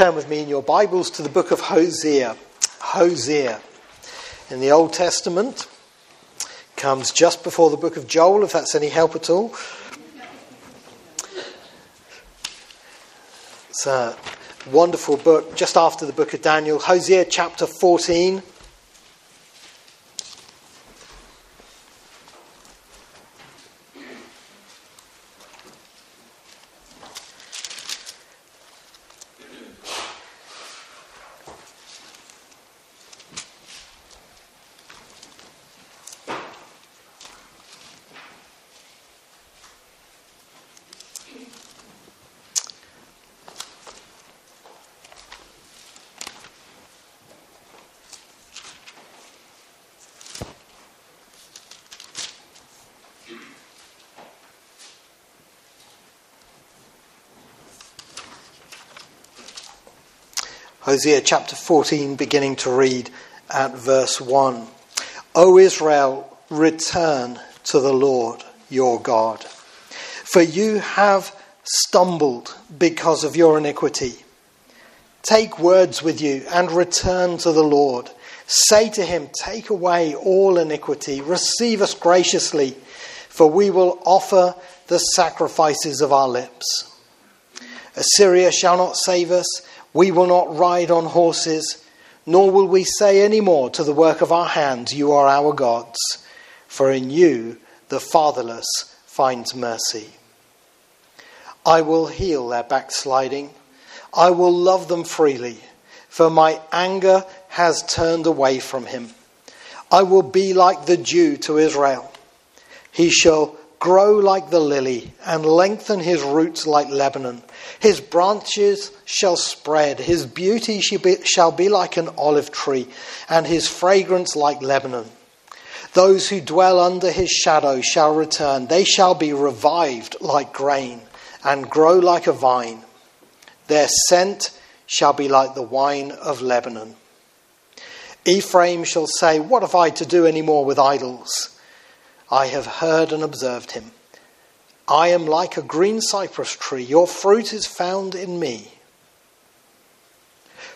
turn with me in your Bibles to the book of Hosea. Hosea. In the Old Testament, comes just before the book of Joel, if that's any help at all. It's a wonderful book, just after the book of Daniel. Hosea chapter 14. Hosea chapter 14, beginning to read at verse 1. O Israel, return to the Lord your God, for you have stumbled because of your iniquity. Take words with you and return to the Lord. Say to him, Take away all iniquity, receive us graciously, for we will offer the sacrifices of our lips. Assyria shall not save us we will not ride on horses, nor will we say any more to the work of our hands, You are our gods, for in you the fatherless finds mercy. I will heal their backsliding. I will love them freely, for my anger has turned away from him. I will be like the dew to Israel. He shall grow like the lily and lengthen his roots like Lebanon. His branches shall spread, his beauty shall be like an olive tree, and his fragrance like Lebanon. Those who dwell under his shadow shall return. They shall be revived like grain and grow like a vine. Their scent shall be like the wine of Lebanon. Ephraim shall say, What have I to do any more with idols? I have heard and observed him. I am like a green cypress tree. Your fruit is found in me.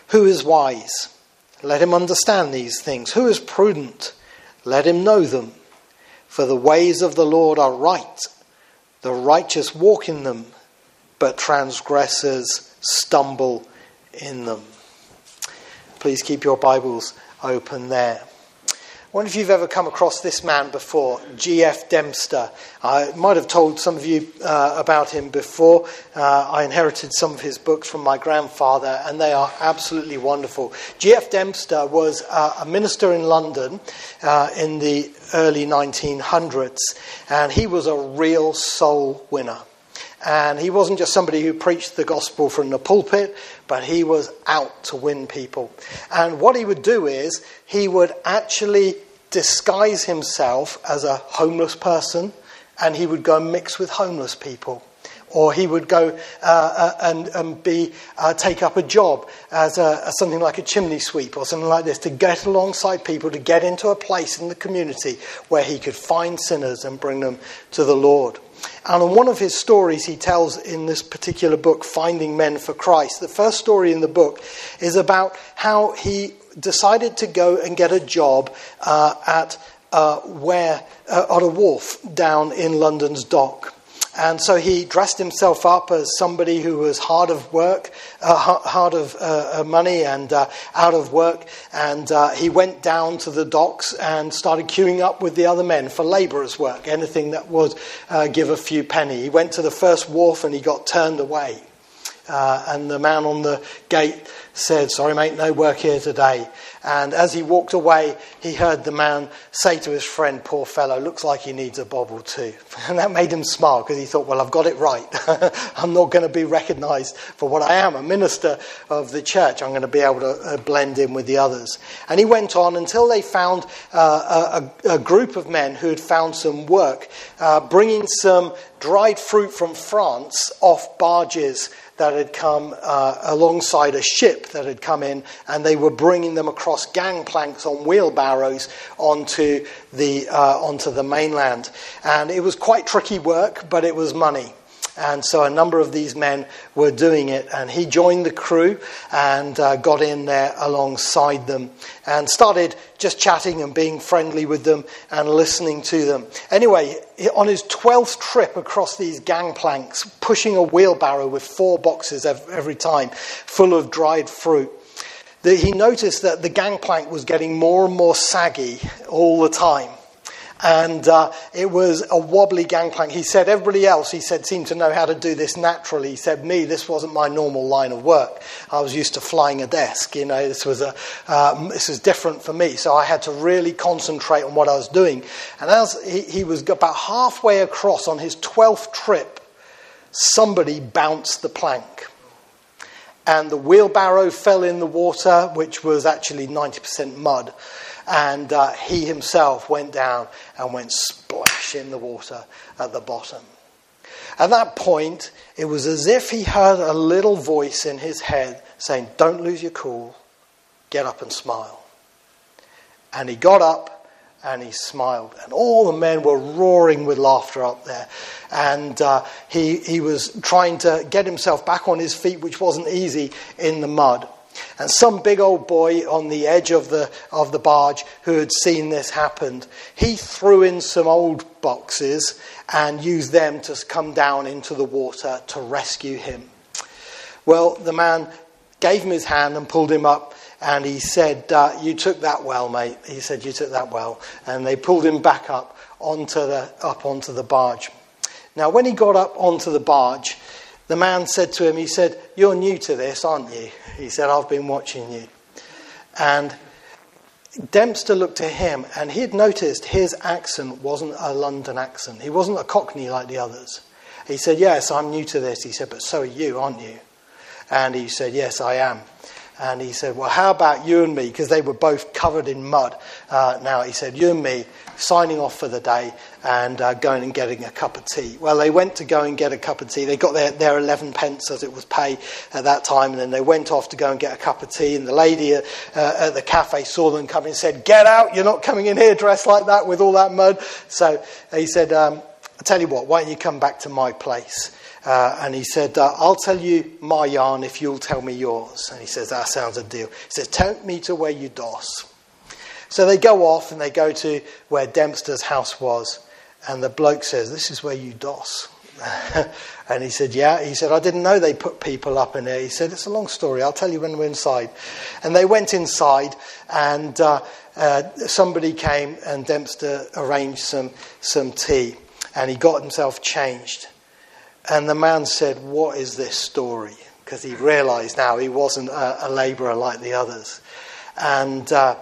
Who is wise? Let him understand these things. Who is prudent? Let him know them. For the ways of the Lord are right. The righteous walk in them, but transgressors stumble in them. Please keep your Bibles open there wonder if you've ever come across this man before, G.F. Dempster. I might have told some of you uh, about him before. Uh, I inherited some of his books from my grandfather, and they are absolutely wonderful. G.F. Dempster was uh, a minister in London uh, in the early 1900s, and he was a real soul winner. And he wasn't just somebody who preached the gospel from the pulpit, but he was out to win people. And what he would do is he would actually disguise himself as a homeless person and he would go and mix with homeless people. Or he would go uh, uh, and, and be, uh, take up a job as, a, something like a chimney sweep or something like this to get alongside people, to get into a place in the community where he could find sinners and bring them to the Lord. And on one of his stories, he tells in this particular book, Finding Men for Christ, the first story in the book is about how he decided to go and get a job uh, at uh, where uh, on a wharf down in London's dock. And so he dressed himself up as somebody who was hard of work, uh, hard of uh, uh, money, and uh, out of work. And uh, he went down to the docks and started queuing up with the other men for labourers' work, anything that would uh, give a few penny. He went to the first wharf and he got turned away. And the man on the gate said, Sorry, mate, no work here today. And as he walked away, he heard the man say to his friend, Poor fellow, looks like he needs a bob or two. And that made him smile because he thought, Well, I've got it right. I'm not going to be recognized for what I am, a minister of the church. I'm going to be able to uh, blend in with the others. And he went on until they found uh, a, a, group of men who had found some work, uh, bringing some dried fruit from France off barges that had come uh, alongside a ship that had come in, and they were bringing them across gangplanks on wheelbarrows onto the, uh, onto the mainland. And it was quite tricky work, but it was money. And so a number of these men were doing it. And he joined the crew and uh, got in there alongside them and started just chatting and being friendly with them and listening to them. Anyway, on his 12th trip across these gangplanks, pushing a wheelbarrow with four boxes every time full of dried fruit, he noticed that the gangplank was getting more and more saggy all the time. And uh, it was a wobbly gangplank. He said, everybody else, he said, seemed to know how to do this naturally. He said, me, this wasn't my normal line of work. I was used to flying a desk. You know, this was, a, um, this was different for me. So I had to really concentrate on what I was doing. And as he, he was about halfway across on his 12th trip, somebody bounced the plank and the wheelbarrow fell in the water, which was actually 90% mud. And uh, he himself went down and went splash in the water at the bottom. At that point, it was as if he heard a little voice in his head saying, Don't lose your cool, get up and smile. And he got up and he smiled. And all the men were roaring with laughter up there. And uh, he, he was trying to get himself back on his feet, which wasn't easy in the mud. And some big old boy on the edge of the, of the barge who had seen this happen, he threw in some old boxes and used them to come down into the water to rescue him. Well, the man gave him his hand and pulled him up and he said, uh, You took that well, mate. He said, You took that well. And they pulled him back up onto the, up onto the barge. Now, when he got up onto the barge, the man said to him, He said, You're new to this, aren't you? He said, I've been watching you. And Dempster looked at him and he had noticed his accent wasn't a London accent. He wasn't a Cockney like the others. He said, Yes, I'm new to this. He said, But so are you, aren't you? And he said, Yes, I am. And he said, Well, how about you and me? Because they were both covered in mud. Uh, now, he said, You and me signing off for the day and uh, going and getting a cup of tea. Well, they went to go and get a cup of tea. They got their, their 11 pence as it was pay at that time. And then they went off to go and get a cup of tea. And the lady at, uh, at the cafe saw them coming and said, Get out. You're not coming in here dressed like that with all that mud. So he said, um, I'll tell you what, why don't you come back to my place? Uh, and he said, uh, I'll tell you my yarn if you'll tell me yours. And he says, That sounds a deal. He says, Take me to where you doss. So they go off and they go to where Dempster's house was. And the bloke says, This is where you doss. and he said, Yeah. He said, I didn't know they put people up in there. He said, It's a long story. I'll tell you when we're inside. And they went inside, and uh, uh, somebody came, and Dempster arranged some, some tea. And he got himself changed. And the man said, What is this story? Because he realized now he wasn't a, a laborer like the others. And uh,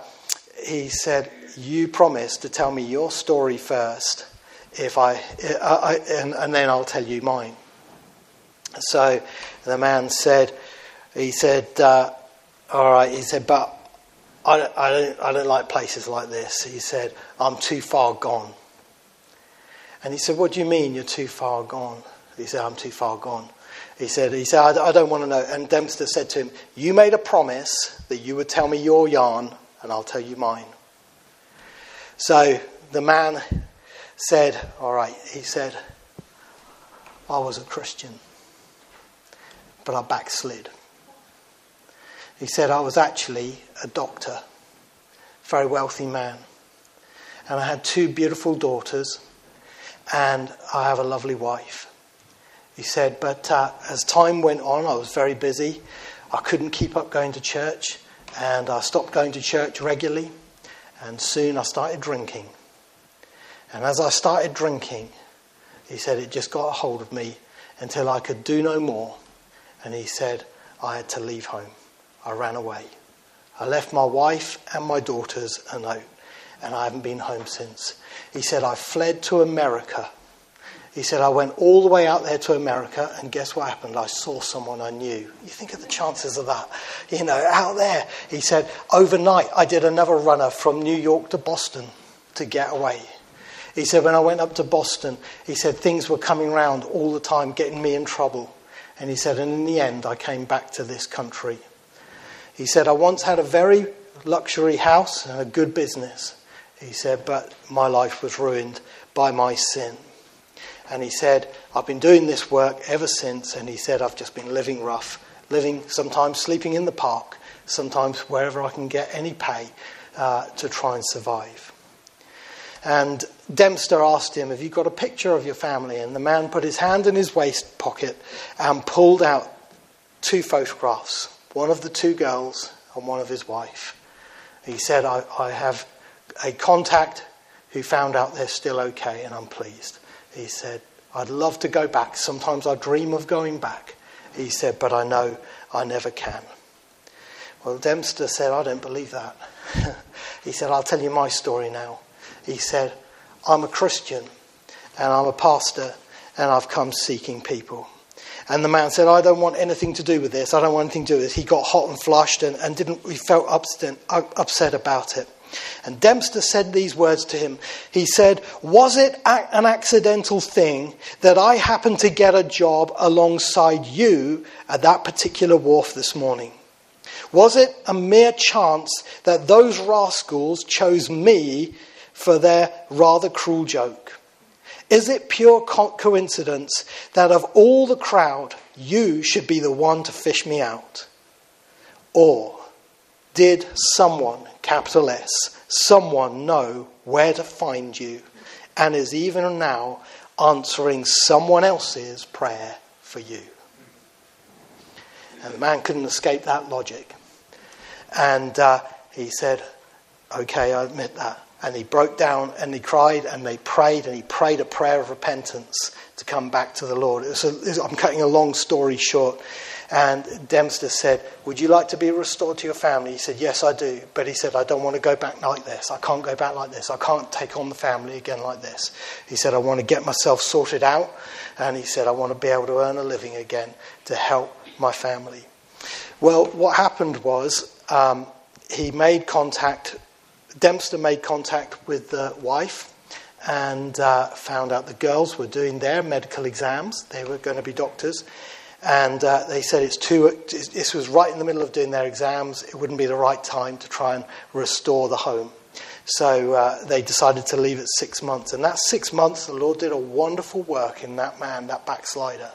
he said, You promised to tell me your story first, if I, uh, I and, and, then I'll tell you mine. So the man said, He said, uh, All right, he said, but I don't, I, don't, I don't like places like this. He said, I'm too far gone. And he said, What do you mean you're too far gone? He said, I'm too far gone. He said, he said I, I don't want to know. And Dempster said to him, You made a promise that you would tell me your yarn, and I'll tell you mine. So the man said, All right. He said, I was a Christian, but I backslid. He said, I was actually a doctor, very wealthy man. And I had two beautiful daughters, and I have a lovely wife. He said, but uh, as time went on, I was very busy. I couldn't keep up going to church, and I stopped going to church regularly, and soon I started drinking. And as I started drinking, he said, it just got a hold of me until I could do no more. And he said, I had to leave home. I ran away. I left my wife and my daughters a note, and I haven't been home since. He said, I fled to America he said, I went all the way out there to America, and guess what happened? I saw someone I knew. You think of the chances of that, you know, out there. He said, overnight, I did another runner from New York to Boston to get away. He said, when I went up to Boston, he said, things were coming round all the time, getting me in trouble. And he said, and in the end, I came back to this country. He said, I once had a very luxury house and a good business. He said, but my life was ruined by my sin. And he said, I've been doing this work ever since. And he said, I've just been living rough, living sometimes sleeping in the park, sometimes wherever I can get any pay uh, to try and survive. And Dempster asked him, Have you got a picture of your family? And the man put his hand in his waist pocket and pulled out two photographs one of the two girls and one of his wife. He said, I, I have a contact who found out they're still okay, and I'm pleased. He said, I'd love to go back. Sometimes I dream of going back. He said, but I know I never can. Well, Dempster said, I don't believe that. he said, I'll tell you my story now. He said, I'm a Christian and I'm a pastor and I've come seeking people. And the man said, I don't want anything to do with this. I don't want anything to do with this. He got hot and flushed and, and didn't, he felt upset, upset about it. And Dempster said these words to him. He said, Was it an accidental thing that I happened to get a job alongside you at that particular wharf this morning? Was it a mere chance that those rascals chose me for their rather cruel joke? Is it pure co- coincidence that of all the crowd, you should be the one to fish me out? Or did someone, capital S, someone know where to find you and is even now answering someone else's prayer for you? And the man couldn't escape that logic. And uh, he said, Okay, I admit that. And he broke down and he cried and they prayed and he prayed a prayer of repentance to come back to the Lord. I'm cutting a long story short. And Dempster said, Would you like to be restored to your family? He said, Yes, I do. But he said, I don't want to go back like this. I can't go back like this. I can't take on the family again like this. He said, I want to get myself sorted out. And he said, I want to be able to earn a living again to help my family. Well, what happened was um, he made contact Dempster made contact with the wife and uh, found out the girls were doing their medical exams. They were going to be doctors. And uh, they said it's too, this was right in the middle of doing their exams. It wouldn't be the right time to try and restore the home. So uh, they decided to leave it six months. And that six months, the Lord did a wonderful work in that man, that backslider.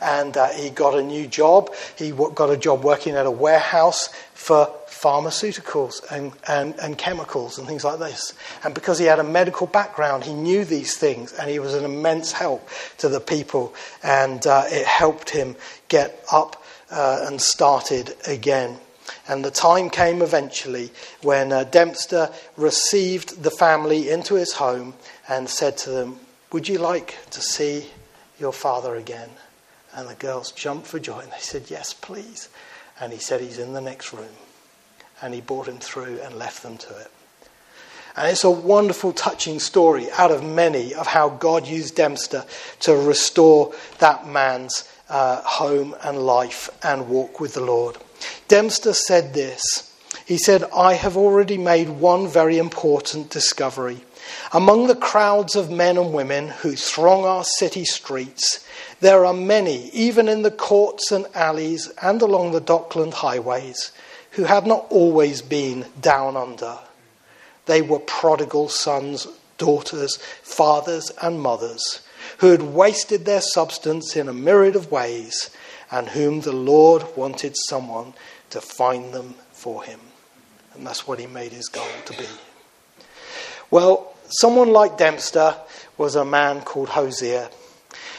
And uh, he got a new job. He got a job working at a warehouse for pharmaceuticals and, and, and chemicals and things like this. And because he had a medical background, he knew these things and he was an immense help to the people. And uh, it helped him get up uh, and started again. And the time came eventually when uh, Dempster received the family into his home and said to them, Would you like to see your father again? And the girls jumped for joy and they said, Yes, please. And he said, He's in the next room and he brought him through and left them to it. And it's a wonderful, touching story out of many of how God used Dempster to restore that man's uh, home and life and walk with the Lord. Dempster said this He said, I have already made one very important discovery. Among the crowds of men and women who throng our city streets, there are many, even in the courts and alleys and along the Dockland highways, who had not always been down under. They were prodigal sons, daughters, fathers, and mothers who had wasted their substance in a myriad of ways and whom the Lord wanted someone to find them for him. And that's what he made his goal to be. Well, someone like Dempster was a man called Hosea.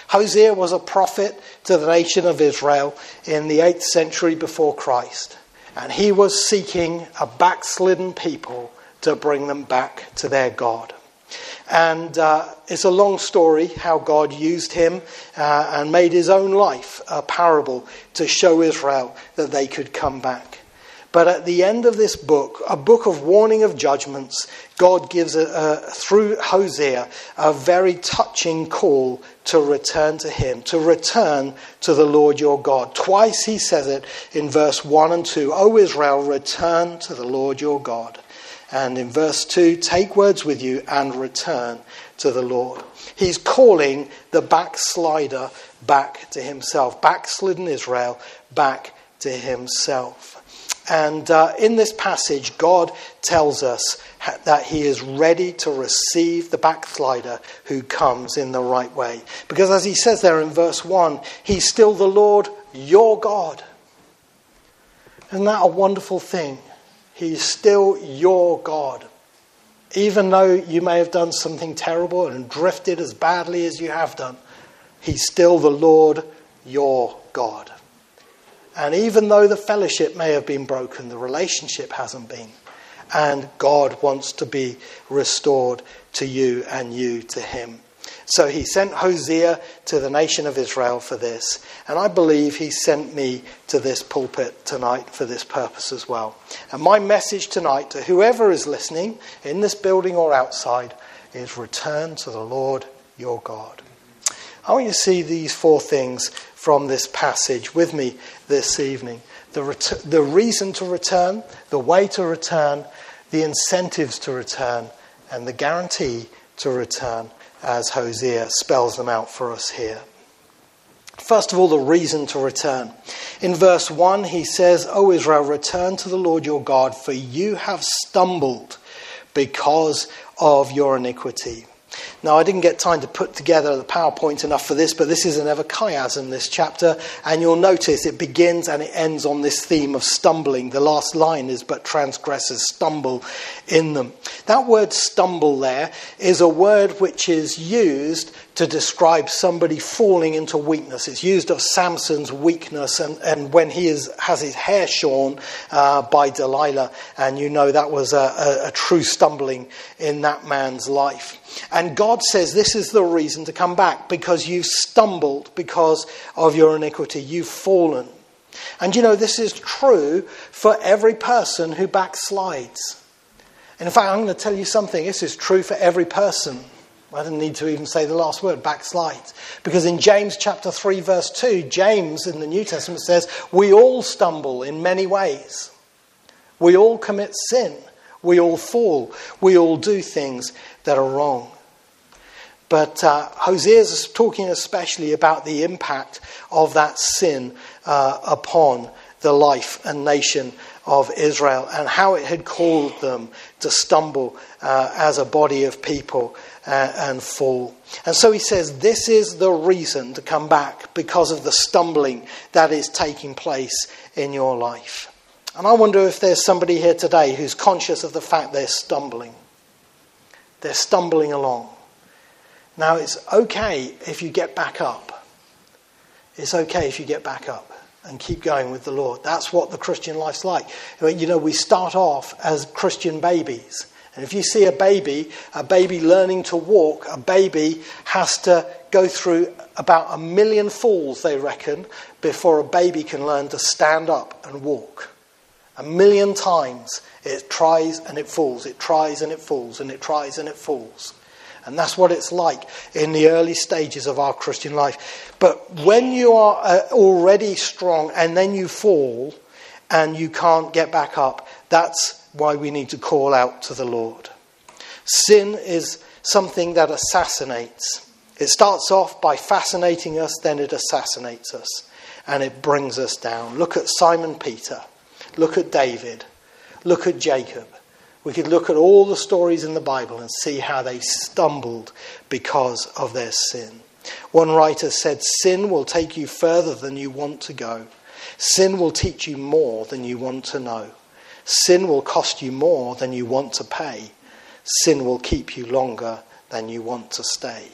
Hosea was a prophet to the nation of Israel in the 8th century before Christ. And he was seeking a backslidden people to bring them back to their God. And uh, it's a long story how God used him uh, and made his own life a parable to show Israel that they could come back. But at the end of this book, a book of warning of judgments, God gives, a, a, through Hosea, a very touching call to return to Him, to return to the Lord your God. Twice he says it in verse 1 and 2 O Israel, return to the Lord your God. And in verse 2, take words with you and return to the Lord. He's calling the backslider back to himself, backslidden Israel back to himself. And uh, in this passage, God tells us that He is ready to receive the backslider who comes in the right way. Because as He says there in verse 1, He's still the Lord your God. Isn't that a wonderful thing? He's still your God. Even though you may have done something terrible and drifted as badly as you have done, He's still the Lord your God. And even though the fellowship may have been broken, the relationship hasn't been. And God wants to be restored to you and you to Him. So he sent Hosea to the nation of Israel for this. And I believe he sent me to this pulpit tonight for this purpose as well. And my message tonight to whoever is listening, in this building or outside, is return to the Lord your God. I want you to see these four things from this passage with me this evening the, ret- the reason to return, the way to return, the incentives to return, and the guarantee to return, as Hosea spells them out for us here. First of all, the reason to return. In verse 1, he says, O Israel, return to the Lord your God, for you have stumbled because of your iniquity. Now, I didn't get time to put together the PowerPoint enough for this, but this is an ever chiasm, this chapter, and you'll notice it begins and it ends on this theme of stumbling. The last line is, but transgressors stumble in them. That word stumble there is a word which is used to describe somebody falling into weakness. It's used of Samson's weakness and, and when he is, has his hair shorn uh, by Delilah, and you know that was a, a, a true stumbling in that man's life. And God says this is the reason to come back because you've stumbled because of your iniquity. You've fallen. And you know, this is true for every person who backslides. And in fact, I'm going to tell you something. This is true for every person. I didn't need to even say the last word, backslide. Because in James chapter 3, verse 2, James in the New Testament says, We all stumble in many ways. We all commit sin. We all fall. We all do things that are wrong. But uh, Hosea is talking especially about the impact of that sin uh, upon the life and nation of Israel and how it had called them to stumble uh, as a body of people uh, and fall. And so he says, This is the reason to come back because of the stumbling that is taking place in your life. And I wonder if there's somebody here today who's conscious of the fact they're stumbling. They're stumbling along. Now, it's okay if you get back up. It's okay if you get back up and keep going with the Lord. That's what the Christian life's like. You know, we start off as Christian babies. And if you see a baby, a baby learning to walk, a baby has to go through about a million falls, they reckon, before a baby can learn to stand up and walk. A million times it tries and it falls, it tries and it falls, and it tries and it falls. And that's what it's like in the early stages of our Christian life. But when you are uh, already strong and then you fall and you can't get back up, that's why we need to call out to the Lord. Sin is something that assassinates. It starts off by fascinating us, then it assassinates us, and it brings us down. Look at Simon Peter. Look at David. Look at Jacob. We could look at all the stories in the Bible and see how they stumbled because of their sin. One writer said, Sin will take you further than you want to go. Sin will teach you more than you want to know. Sin will cost you more than you want to pay. Sin will keep you longer than you want to stay.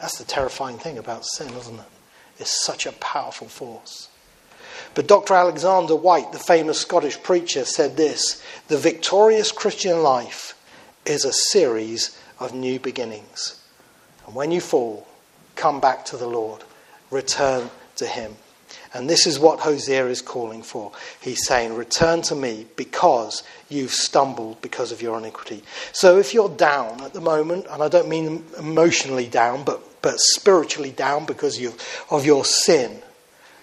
That's the terrifying thing about sin, isn't it? It's such a powerful force. But Dr. Alexander Whyte, the famous Scottish preacher, said this The victorious Christian life is a series of new beginnings. And when you fall, come back to the Lord, return to Him. And this is what Hosea is calling for. He's saying, Return to me because you've stumbled because of your iniquity. So if you're down at the moment, and I don't mean emotionally down, but, but spiritually down because you, of your sin,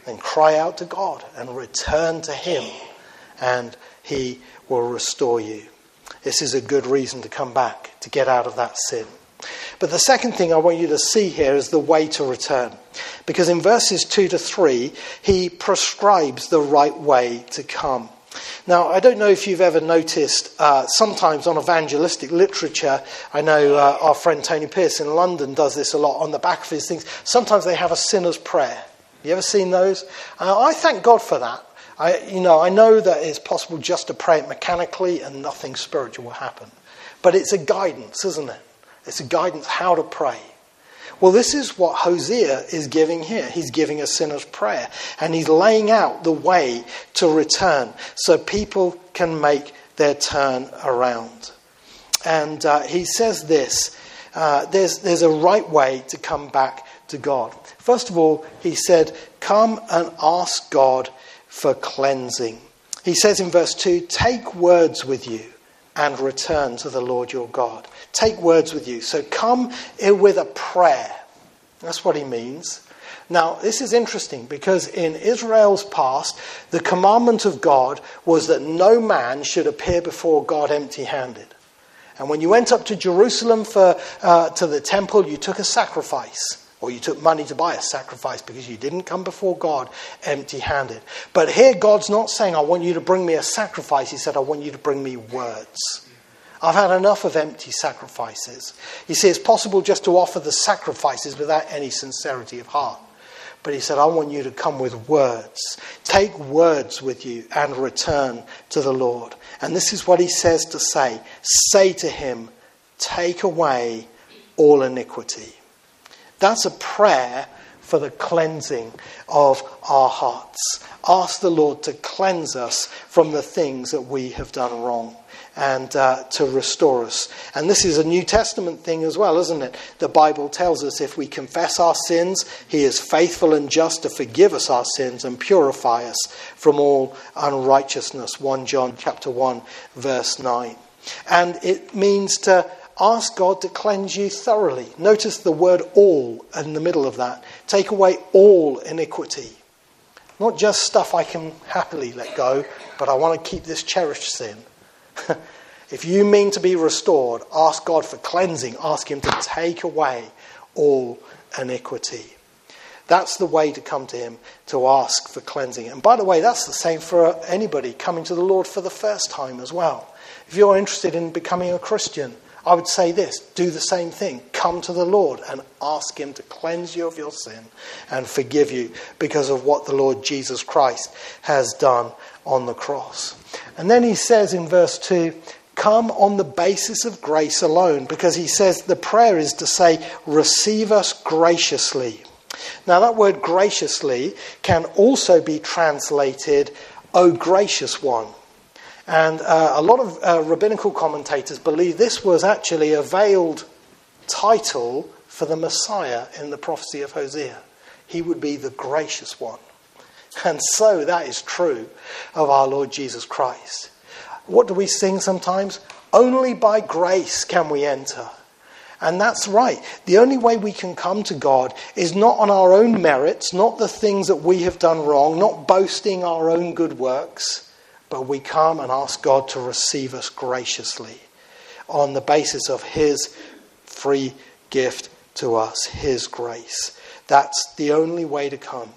then cry out to God and return to Him, and He will restore you. This is a good reason to come back, to get out of that sin. But the second thing I want you to see here is the way to return. Because in verses 2 to 3, he prescribes the right way to come. Now, I don't know if you've ever noticed, uh, sometimes on evangelistic literature, I know uh, our friend Tony Pearce in London does this a lot on the back of his things. Sometimes they have a sinner's prayer. You ever seen those? Uh, I thank God for that. I, you know, I know that it's possible just to pray it mechanically and nothing spiritual will happen. But it's a guidance, isn't it? It's a guidance how to pray. Well, this is what Hosea is giving here. He's giving a sinner's prayer, and he's laying out the way to return so people can make their turn around. And uh, he says this uh, there's, there's a right way to come back to God. First of all, he said, Come and ask God for cleansing. He says in verse 2 Take words with you and return to the Lord your God. Take words with you. So come with a prayer. That's what he means. Now, this is interesting because in Israel's past, the commandment of God was that no man should appear before God empty handed. And when you went up to Jerusalem for, uh, to the temple, you took a sacrifice or you took money to buy a sacrifice because you didn't come before God empty handed. But here, God's not saying, I want you to bring me a sacrifice. He said, I want you to bring me words. I've had enough of empty sacrifices. You see, it's possible just to offer the sacrifices without any sincerity of heart. But he said, I want you to come with words. Take words with you and return to the Lord. And this is what he says to say Say to him, Take away all iniquity. That's a prayer for the cleansing of our hearts. Ask the Lord to cleanse us from the things that we have done wrong and uh, to restore us. And this is a New Testament thing as well, isn't it? The Bible tells us if we confess our sins, He is faithful and just to forgive us our sins and purify us from all unrighteousness. 1 John chapter 1 verse 9. And it means to ask God to cleanse you thoroughly. Notice the word all in the middle of that. Take away all iniquity. Not just stuff I can happily let go, but I want to keep this cherished sin. if you mean to be restored, ask God for cleansing. Ask Him to take away all iniquity. That's the way to come to Him, to ask for cleansing. And by the way, that's the same for anybody coming to the Lord for the first time as well. If you're interested in becoming a Christian, I would say this do the same thing. Come to the Lord and ask Him to cleanse you of your sin and forgive you because of what the Lord Jesus Christ has done on the cross. And then He says in verse 2 come on the basis of grace alone because He says the prayer is to say, receive us graciously. Now, that word graciously can also be translated, O gracious one. And uh, a lot of uh, rabbinical commentators believe this was actually a veiled title for the Messiah in the prophecy of Hosea. He would be the gracious one. And so that is true of our Lord Jesus Christ. What do we sing sometimes? Only by grace can we enter. And that's right. The only way we can come to God is not on our own merits, not the things that we have done wrong, not boasting our own good works but we come and ask God to receive us graciously on the basis of His free gift to us, His grace. That's the only way to come.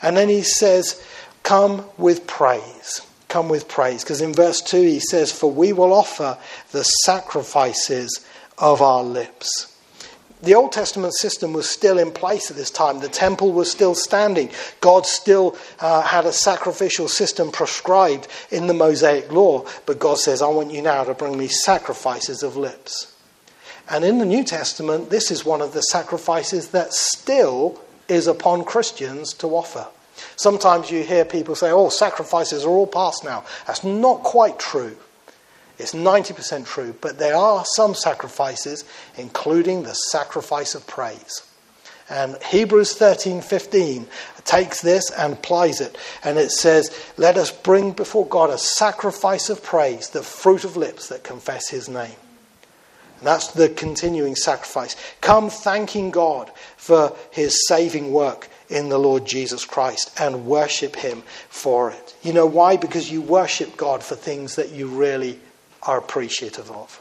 And then He says, Come with praise. Come with praise. Because in verse 2 He says, For we will offer the sacrifices of our lips the Old Testament system was still in place at this time. The temple was still standing. God still uh, had a sacrificial system prescribed in the Mosaic law. But God says, I want you now to bring me sacrifices of lips. And in the New Testament, this is one of the sacrifices that still is upon Christians to offer. Sometimes you hear people say, oh, sacrifices are all past now. That's not quite true. It's 90% true, but there are some sacrifices, including the sacrifice of praise. And Hebrews 13:15 takes this and applies it, and it says, "Let us bring before God a sacrifice of praise, the fruit of lips that confess his name." And that's the continuing sacrifice. Come thanking God for his saving work in the Lord Jesus Christ and worship him for it. You know why? Because you worship God for things that you really are appreciative of.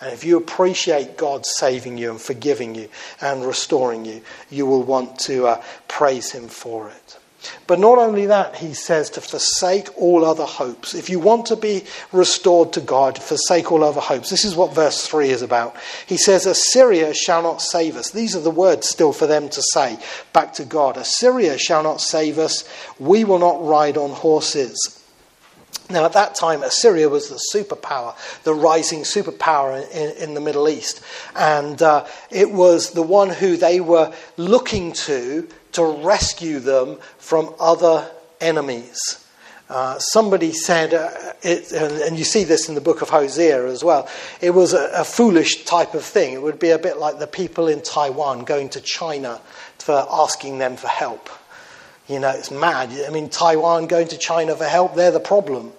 And if you appreciate God saving you and forgiving you and restoring you, you will want to uh, praise Him for it. But not only that, he says to forsake all other hopes. If you want to be restored to God, forsake all other hopes. This is what verse 3 is about. He says, Assyria shall not save us. These are the words still for them to say back to God. Assyria shall not save us. We will not ride on horses. Now, at that time, Assyria was the superpower, the rising superpower in, in the Middle East. And uh, it was the one who they were looking to to rescue them from other enemies. Uh, somebody said, uh, it, and, you see this in the book of Hosea as well, it was a, a, foolish type of thing. It would be a bit like the people in Taiwan going to China for asking them for help. You know, it's mad. I mean, Taiwan going to China for help, they're the problem.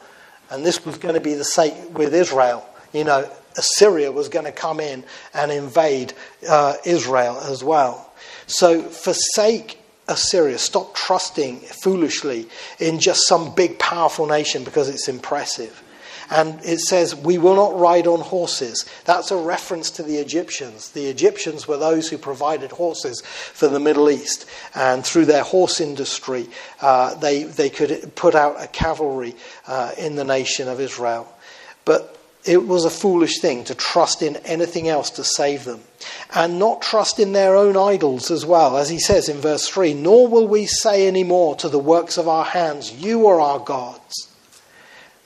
And this was going to be the same with Israel. You know, Assyria was going to come in and invade uh, Israel as well. So forsake Assyria. Stop trusting foolishly in just some big, powerful nation because it's impressive. And it says, We will not ride on horses. That's a reference to the Egyptians. The Egyptians were those who provided horses for the Middle East. And through their horse industry, uh, they, they could put out a cavalry uh, in the nation of Israel. But it was a foolish thing to trust in anything else to save them. And not trust in their own idols as well. As he says in verse 3 Nor will we say any more to the works of our hands, You are our gods.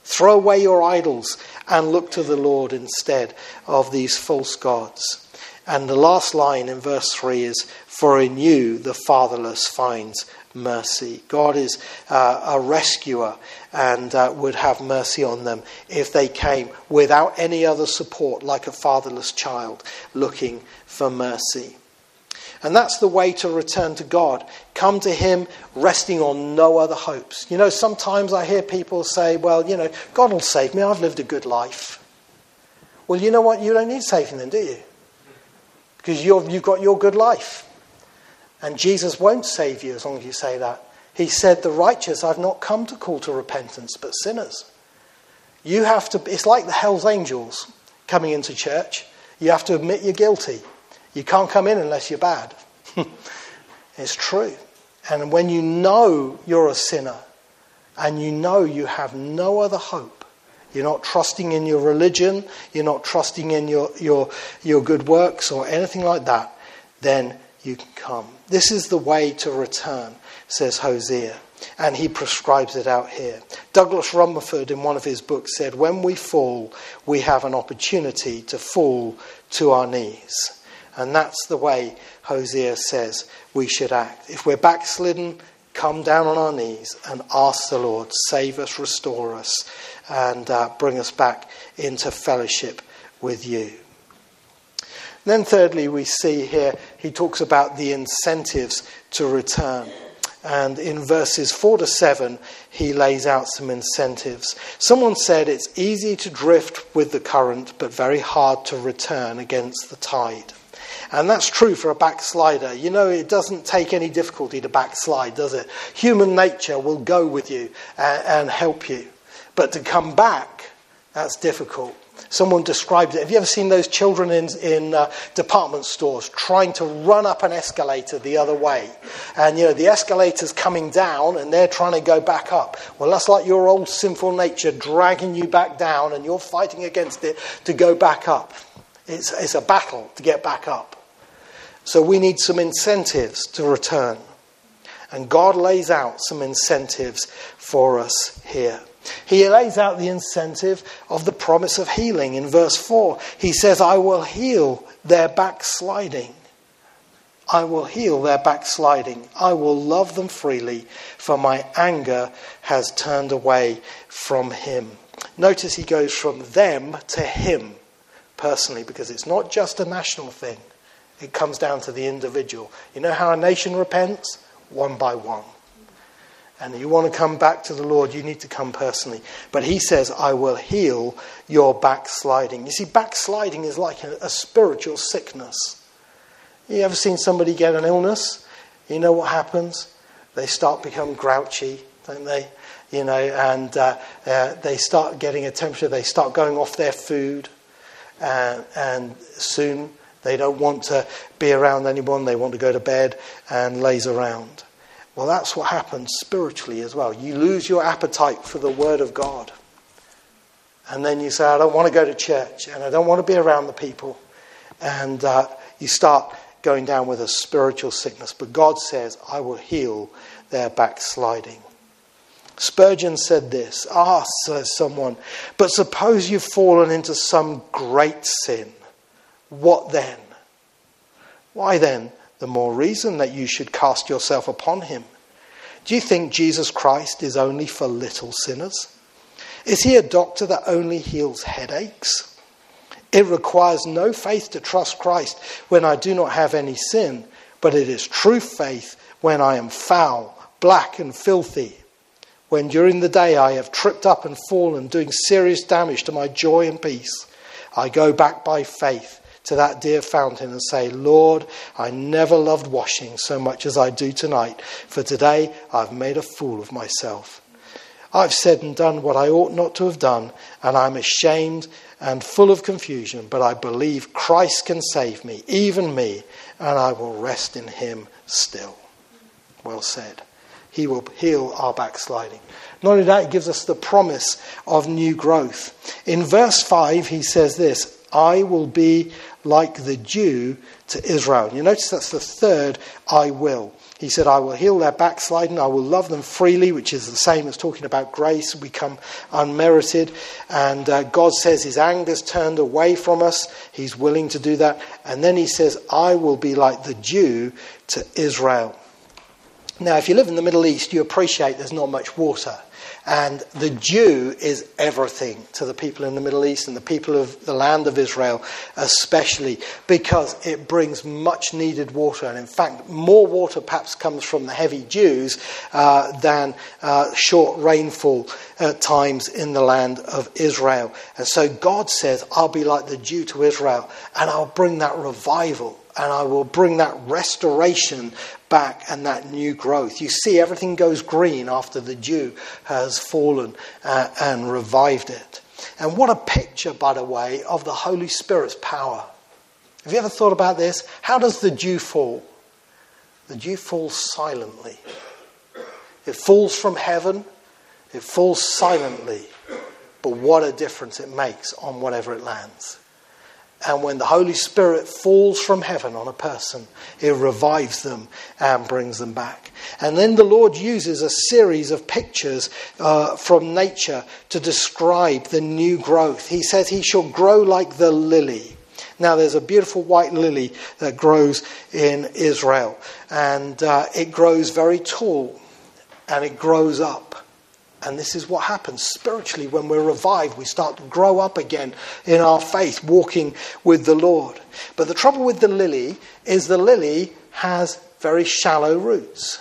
Throw away your idols and look to the Lord instead of these false gods. And the last line in verse 3 is For in you the fatherless finds mercy. God is uh, a rescuer and uh, would have mercy on them if they came without any other support, like a fatherless child looking for mercy. And that's the way to return to God. Come to Him resting on no other hopes. You know, sometimes I hear people say, well, you know, God will save me. I've lived a good life. Well, you know what? You don't need saving then, do you? Because you've you've got your good life. And Jesus won't save you as long as you say that. He said, The righteous I've not come to call to repentance, but sinners. You have to, it's like the Hell's Angels coming into church. You have to admit you're guilty. You can't come in unless you're bad. it's true. And when you know you're a sinner and you know you have no other hope, you're not trusting in your religion, you're not trusting in your, your, your good works or anything like that, then you can come. This is the way to return, says Hosea. And he prescribes it out here. Douglas Rumford, in one of his books, said, When we fall, we have an opportunity to fall to our knees. And that's the way Hosea says we should act. If we're backslidden, come down on our knees and ask the Lord, save us, restore us, and uh, bring us back into fellowship with you. Then, thirdly, we see here he talks about the incentives to return. And in verses 4 to 7, he lays out some incentives. Someone said it's easy to drift with the current, but very hard to return against the tide. And that's true for a backslider. You know, it doesn't take any difficulty to backslide, does it? Human nature will go with you and, and help you. But to come back, that's difficult. Someone described it. Have you ever seen those children in, in uh, department stores trying to run up an escalator the other way? And, you know, the escalator's coming down and they're trying to go back up. Well, that's like your old sinful nature dragging you back down and you're fighting against it to go back up. It's, it's a battle to get back up. So we need some incentives to return. And God lays out some incentives for us here. He lays out the incentive of the promise of healing in verse 4. He says, I will heal their backsliding. I will heal their backsliding. I will love them freely, for my anger has turned away from him. Notice he goes from them to him personally, because it's not just a national thing, it comes down to the individual. You know how a nation repents? One by one and you want to come back to the Lord, you need to come personally. But he says, I will heal your backsliding. You see, backsliding is like a, a spiritual sickness. You ever seen somebody get an illness? You know what happens? They start become grouchy, don't they? You know, and uh, uh, they start getting a temperature. They start going off their food, and, and soon they don't want to be around anyone. They want to go to bed and laze around. Well, that's what happens spiritually as well. You lose your appetite for the Word of God. And then you say, I don't want to go to church and I don't want to be around the people. And uh, you start going down with a spiritual sickness. But God says, I will heal their backsliding. Spurgeon said this Ah, says someone, but suppose you've fallen into some great sin. What then? Why then, the more reason that you should cast yourself upon him. Do you think Jesus Christ is only for little sinners? Is he a doctor that only heals headaches? It requires no faith to trust Christ when I do not have any sin, but it is true faith when I am foul, black, and filthy. When during the day I have tripped up and fallen, doing serious damage to my joy and peace, I go back by faith to that dear fountain and say, Lord, I never loved washing so much as I do tonight, for today I've made a fool of myself. I've said and done what I ought not to have done, and I'm ashamed and full of confusion, but I believe Christ can save me, even me, and I will rest in him still. Well said. He will heal our backsliding. Not only that, he gives us the promise of new growth. In verse 5, he says this I will be like the dew to Israel. And You notice that's the third I will. He said, I will heal their backsliding. I will love them freely, which is the same as talking about grace. We come unmerited. And uh, God says his anger's turned away from us. He's willing to do that. And then he says, I will be like the dew to Israel. Now, if you live in the Middle East, you appreciate there's not much water. And the dew is everything to the people in the Middle East and the people of the land of Israel, especially because it brings much needed water. And in fact, more water perhaps comes from the heavy dews uh, than uh, short rainfall at times in the land of Israel. And so God says, I'll be like the dew to Israel, and I'll bring that revival and I will bring that restoration back and that new growth. You see, everything goes green after the dew has fallen uh, and revived it. And what a picture, by the way, of the Holy Spirit's power. Have you ever thought about this? How does the dew fall? The dew falls silently. It falls from heaven, it falls silently. But what a difference it makes on whatever it lands. And when the Holy Spirit falls from heaven on a person, it revives them and brings them back. And then the Lord uses a series of pictures uh, from nature to describe the new growth. He says, He shall grow like the lily. Now, there's a beautiful white lily that grows in Israel, and uh, it grows very tall and it grows up. And this is what happens spiritually when we're revived. We start to grow up again in our faith, walking with the Lord. But the trouble with the lily is the lily has very shallow roots.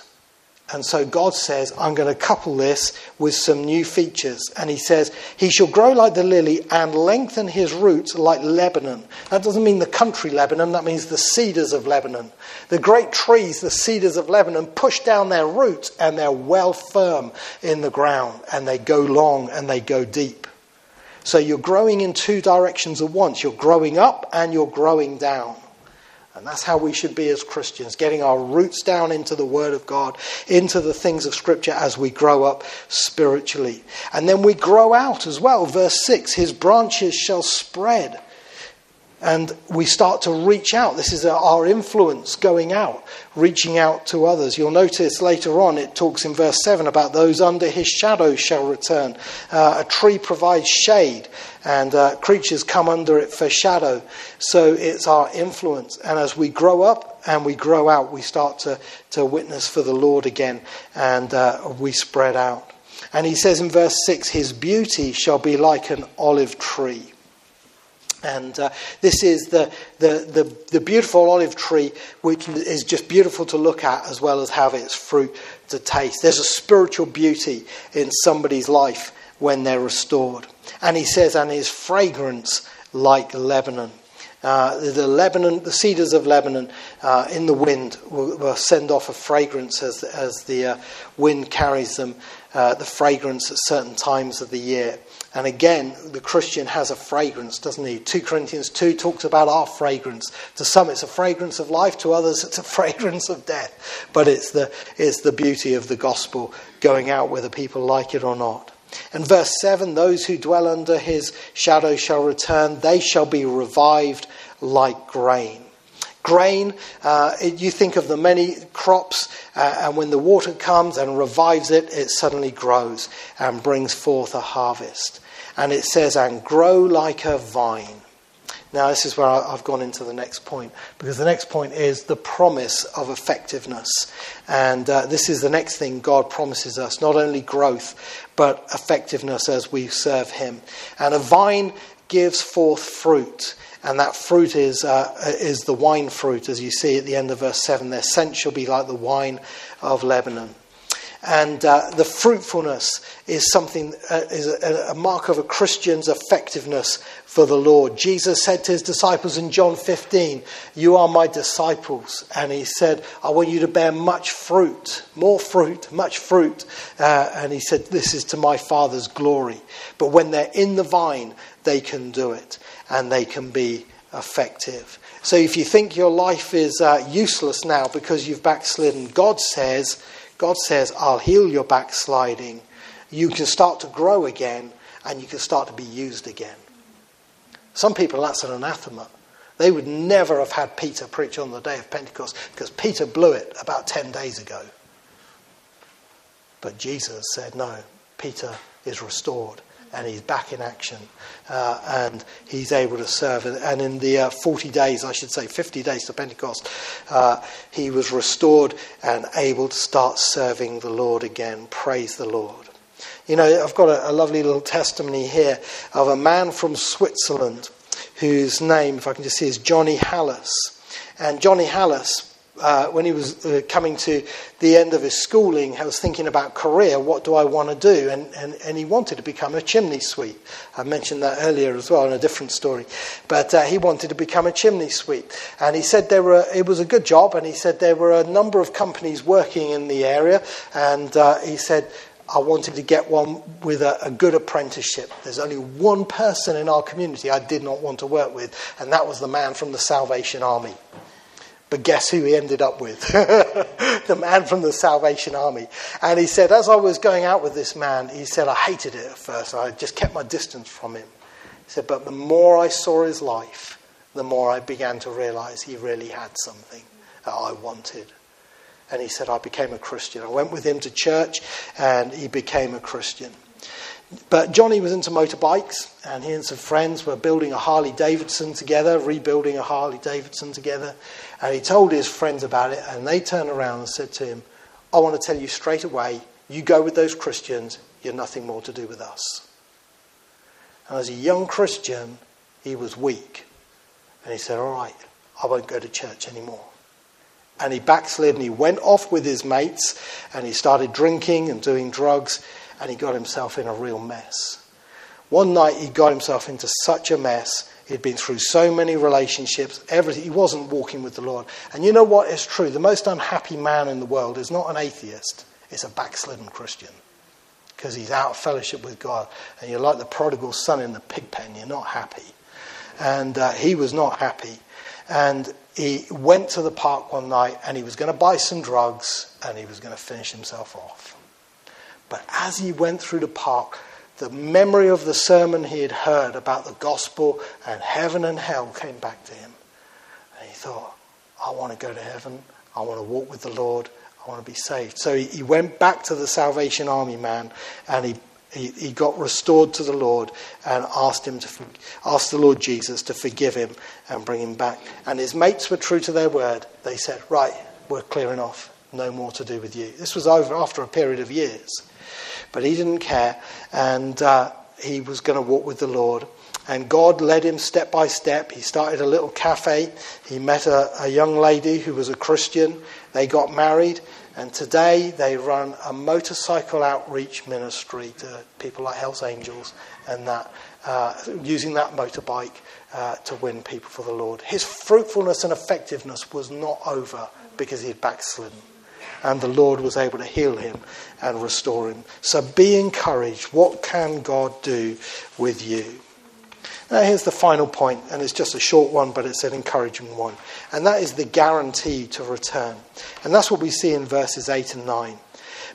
And so God says, I'm going to couple this with some new features. And he says, He shall grow like the lily and lengthen his roots like Lebanon. That doesn't mean the country Lebanon, that means the cedars of Lebanon. The great trees, the cedars of Lebanon, push down their roots and they're well firm in the ground and they go long and they go deep. So you're growing in two directions at once. You're growing up and you're growing down. And that's how we should be as Christians, getting our roots down into the Word of God, into the things of Scripture as we grow up spiritually. And then we grow out as well. Verse 6 His branches shall spread and we start to reach out. This is our influence going out, reaching out to others. You'll notice later on it talks in verse 7 about those under his shadow shall return. Uh, a tree provides shade, and uh, creatures come under it for shadow. So it's our influence. And as we grow up and we grow out, we start to, to witness for the Lord again, and uh, we spread out. And he says in verse 6 His beauty shall be like an olive tree. And uh, this is the, the, the, the, beautiful olive tree, which is just beautiful to look at as well as have its fruit to taste. There's a spiritual beauty in somebody's life when they're restored. And he says, and his fragrance like Lebanon. Uh, the Lebanon, the cedars of Lebanon, uh, in the wind will, will, send off a fragrance as as the uh, wind carries them. Uh, the fragrance at certain times of the year. And again, the Christian has a fragrance, doesn't he? 2 Corinthians 2 talks about our fragrance. To some, it's a fragrance of life, to others, it's a fragrance of death. But it's the, it's the beauty of the gospel going out whether people like it or not. And verse 7 those who dwell under his shadow shall return, they shall be revived like grain. Grain, uh, you think of the many crops, uh, and when the water comes and revives it, it suddenly grows and brings forth a harvest. And it says, and grow like a vine. Now, this is where I've gone into the next point, because the next point is the promise of effectiveness. And uh, this is the next thing God promises us not only growth, but effectiveness as we serve Him. And a vine gives forth fruit and that fruit is, uh, is the wine fruit, as you see at the end of verse 7. Their scent shall be like the wine of Lebanon. And uh, the fruitfulness is something, uh, is a, a, mark of a Christian's effectiveness for the Lord. Jesus said to his disciples in John 15, You are my disciples. And he said, I want you to bear much fruit, more fruit, much fruit. Uh, and he said, This is to my Father's glory. But when they're in the vine, they can do it and they can be effective. So if you think your life is uh, useless now because you've backslidden, God says, God says, I'll heal your backsliding. You can start to grow again and you can start to be used again. Some people, that's an anathema. They would never have had Peter preach on the day of Pentecost because Peter blew it about 10 days ago. But Jesus said, No, Peter is restored and he's back in action uh, and he's able to serve. And in the uh, 40 days, I should say 50 days to Pentecost, uh, he was restored and able to start serving the Lord again. Praise the Lord. You know, I've got a, a lovely little testimony here of a man from Switzerland whose name, if I can just see, is Johnny Hallis. And Johnny Hallis uh, when he was uh, coming to the end of his schooling, I was thinking about career. What do I want to do? And, and, and he wanted to become a chimney sweep. I mentioned that earlier as well in a different story. But uh, he wanted to become a chimney sweep. And he said there were, it was a good job. And he said there were a number of companies working in the area. And uh, he said, I wanted to get one with a, a, good apprenticeship. There's only one person in our community I did not want to work with, and that was the man from the Salvation Army. But guess who he ended up with? the man from the Salvation Army. And he said, as I was going out with this man, he said, I hated it at first. I just kept my distance from him. He said, but the more I saw his life, the more I began to realize he really had something that I wanted. And he said, I became a Christian. I went with him to church and he became a Christian. But Johnny was into motorbikes, and he and some friends were building a Harley Davidson together, rebuilding a Harley Davidson together. And he told his friends about it, and they turned around and said to him, I want to tell you straight away, you go with those Christians, you're nothing more to do with us. And as a young Christian, he was weak. And he said, All right, I won't go to church anymore. And he backslid and he went off with his mates and he started drinking and doing drugs and he got himself in a real mess. One night he got himself into such a mess. He'd been through so many relationships, everything. He wasn't walking with the Lord. And you know what is true? The most unhappy man in the world is not an atheist, it's a backslidden Christian. Because he's out of fellowship with God. And you're like the prodigal son in the pig pen, you're not happy. And uh, he was not happy. And he went to the park one night and he was going to buy some drugs and he was going to finish himself off. But as he went through the park, the memory of the sermon he had heard about the gospel and heaven and hell came back to him. And he thought, I want to go to heaven. I want to walk with the Lord. I want to be saved. So he, went back to the Salvation Army man and he, he, he, got restored to the Lord and asked him to ask the Lord Jesus to forgive him and bring him back. And his mates were true to their word. They said, Right, we're clearing off. No more to do with you. This was over after a period of years. But he didn't care, and uh, he was going to walk with the Lord. And God led him step by step. He started a little cafe. He met a, a young lady who was a Christian. They got married, And today they run a motorcycle outreach ministry to people like Hells Angels and that, uh, using that motorbike uh, to win people for the Lord. His fruitfulness and effectiveness was not over because he had backslidden. And the Lord was able to heal him and restore him. So be encouraged. What can God do with you? Now, here's the final point, and it's just a short one, but it's an encouraging one. And that is the guarantee to return. And that's what we see in verses 8 and 9.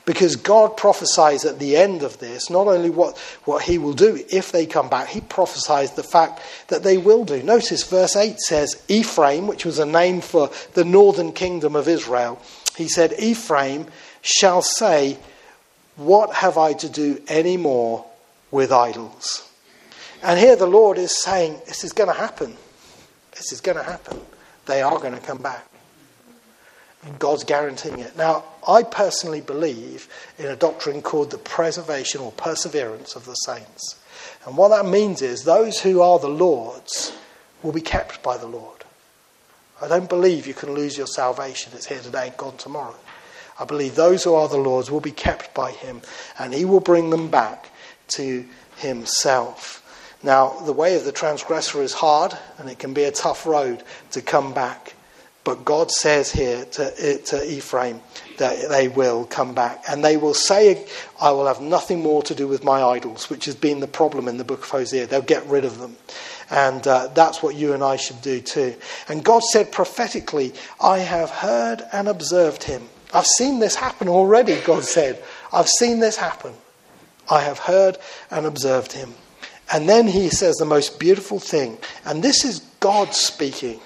Because God prophesies at the end of this not only what, what He will do if they come back, He prophesies the fact that they will do. Notice verse 8 says, Ephraim, which was a name for the northern kingdom of Israel, he said, Ephraim shall say, What have I to do any more with idols? And here the Lord is saying, This is going to happen. This is going to happen. They are going to come back. And God's guaranteeing it. Now, I personally believe in a doctrine called the preservation or perseverance of the saints. And what that means is those who are the Lord's will be kept by the Lord. I don't believe you can lose your salvation. It's here today and gone tomorrow. I believe those who are the Lord's will be kept by Him and He will bring them back to Himself. Now, the way of the transgressor is hard, and it can be a tough road to come back. But God says here to, to Ephraim that they will come back. And they will say, I will have nothing more to do with my idols, which has been the problem in the book of Hosea. They'll get rid of them. And uh, that's what you and I should do too. And God said prophetically, I have heard and observed him. I've seen this happen already, God said. I've seen this happen. I have heard and observed him. And then he says the most beautiful thing, and this is God speaking.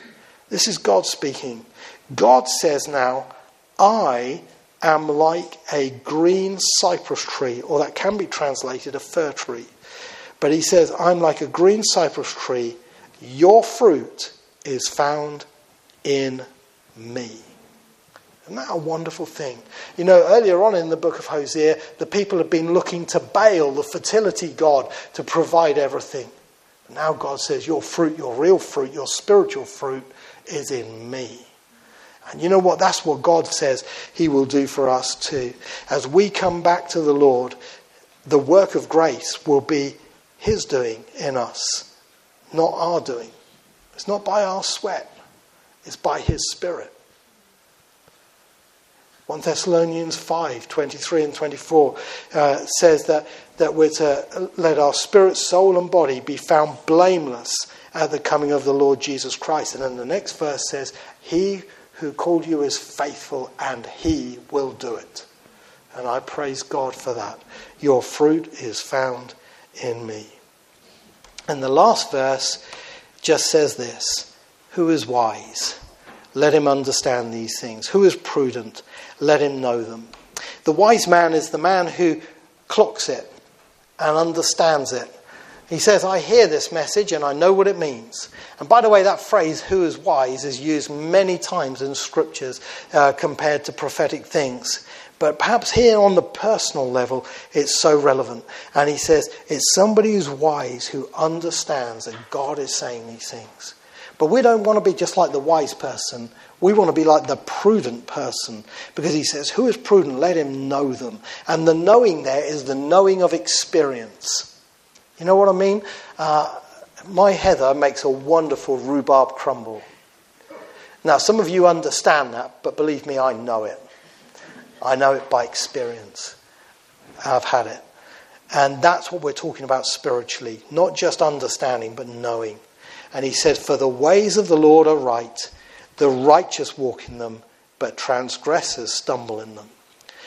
This is God speaking. God says now, I am like a green cypress tree, or that can be translated a fir tree. But he says, I'm like a green cypress tree. Your fruit is found in me. Isn't that a wonderful thing? You know, earlier on in the book of Hosea, the people have been looking to Baal, the fertility god, to provide everything. But now God says, Your fruit, your real fruit, your spiritual fruit is in me. And you know what? That's what God says He will do for us too. As we come back to the Lord, the work of grace will be His doing in us, not our doing. It's not by our sweat, it's by His Spirit. 1 Thessalonians 5 23 and 24 uh, says that, that we're to let our spirit, soul, and body be found blameless at the coming of the Lord Jesus Christ. And then the next verse says, He who called you is faithful, and He will do it. And I praise God for that. Your fruit is found in me. And the last verse just says this Who is wise? Let him understand these things. Who is prudent? Let him know them. The wise man is the man who clocks it and understands it. He says, I hear this message and I know what it means. And by the way, that phrase, who is wise, is used many times in scriptures uh, compared to prophetic things. But perhaps here on the personal level, it's so relevant. And he says, it's somebody who's wise who understands that God is saying these things. But we don't want to be just like the wise person. We want to be like the prudent person. Because he says, Who is prudent? Let him know them. And the knowing there is the knowing of experience. You know what I mean? Uh, my Heather makes a wonderful rhubarb crumble. Now, some of you understand that, but believe me, I know it. I know it by experience. I've had it. And that's what we're talking about spiritually. Not just understanding, but knowing. And he said, For the ways of the Lord are right, the righteous walk in them, but transgressors stumble in them.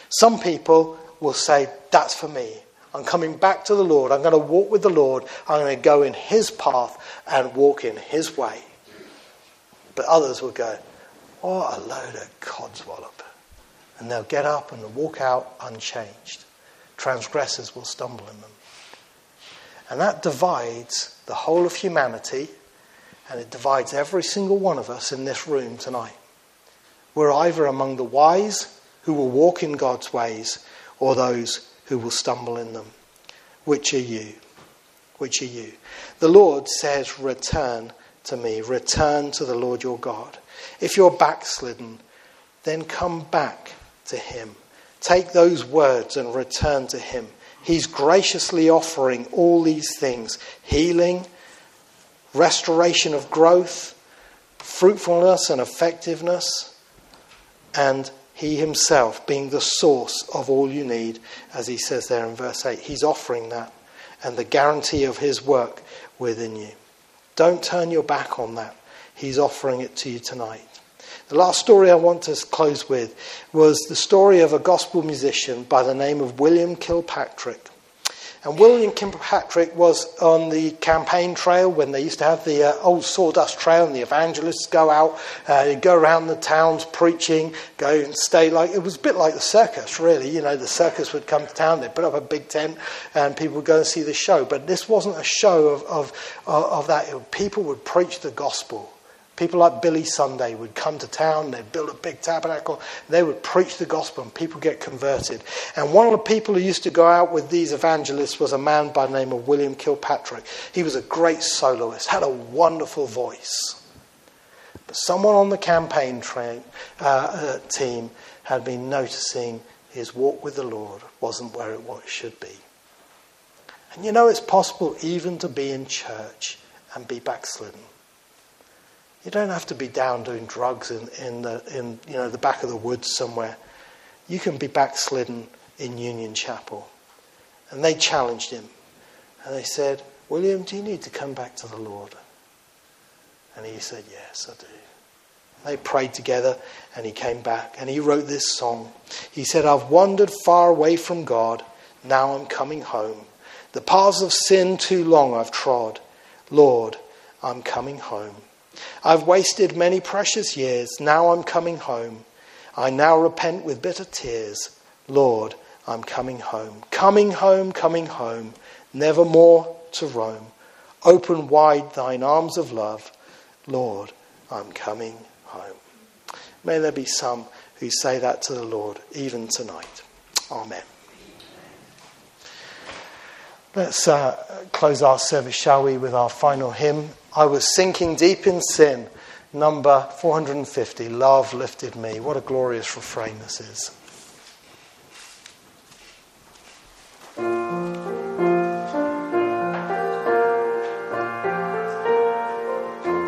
Some people will say, That's for me. I'm coming back to the Lord. I'm going to walk with the Lord. I'm going to go in his path and walk in his way. But others will go, What a load of codswallop and they'll get up and walk out unchanged. Transgressors will stumble in them. And that divides the whole of humanity, and it divides every single one of us in this room tonight. We're either among the wise who will walk in God's ways or those who will stumble in them. Which are you? Which are you? The Lord says, Return to me, return to the Lord your God. If you're backslidden, then come back to Him. Take those words and return to Him. He's graciously offering all these things healing, restoration of growth, fruitfulness and effectiveness, and He Himself being the source of all you need, as He says there in verse 8. He's offering that and the guarantee of His work within you. Don't turn your back on that. He's offering it to you tonight. The last story I want to close with was the story of a gospel musician by the name of William Kirkpatrick. And William Kirkpatrick was on the campaign trail when they used to have the uh, old sawdust trail, and the evangelists go out, uh, go around the towns preaching, go and stay like it was a bit like the circus, really. You know, the circus would come to town, they'd put up a big tent, and people would go and see the show. But this wasn't a show of, of, of that. People would preach the gospel. People like Billy Sunday would come to town, they'd build a big tabernacle, they would preach the gospel, and people get converted. And one of the people who used to go out with these evangelists was a man by the name of William Kirkpatrick. He was a great soloist, had a wonderful voice. But someone on the campaign train, uh, uh, team had been noticing his walk with the Lord wasn't where it should be. And you know, it's possible even to be in church and be backslidden. You don't have to be down doing drugs in, in, the, in you know, the back of the woods somewhere. You can be backslidden in Union Chapel. And they challenged him. And they said, William, do you need to come back to the Lord? And he said, Yes, I do. They prayed together and he came back and he wrote this song. He said, I've wandered far away from God. Now I'm coming home. The paths of sin too long I've trod. Lord, I'm coming home. I've wasted many precious years. Now I'm coming home. I now repent with bitter tears. Lord, I'm coming home. Coming home, coming home, never more to roam. Open wide thine arms of love. Lord, I'm coming home. May there be some who say that to the Lord even tonight. Amen. Let's uh, close our service, shall we, with our final hymn. I was sinking deep in sin. Number 450 Love lifted me. What a glorious refrain this is.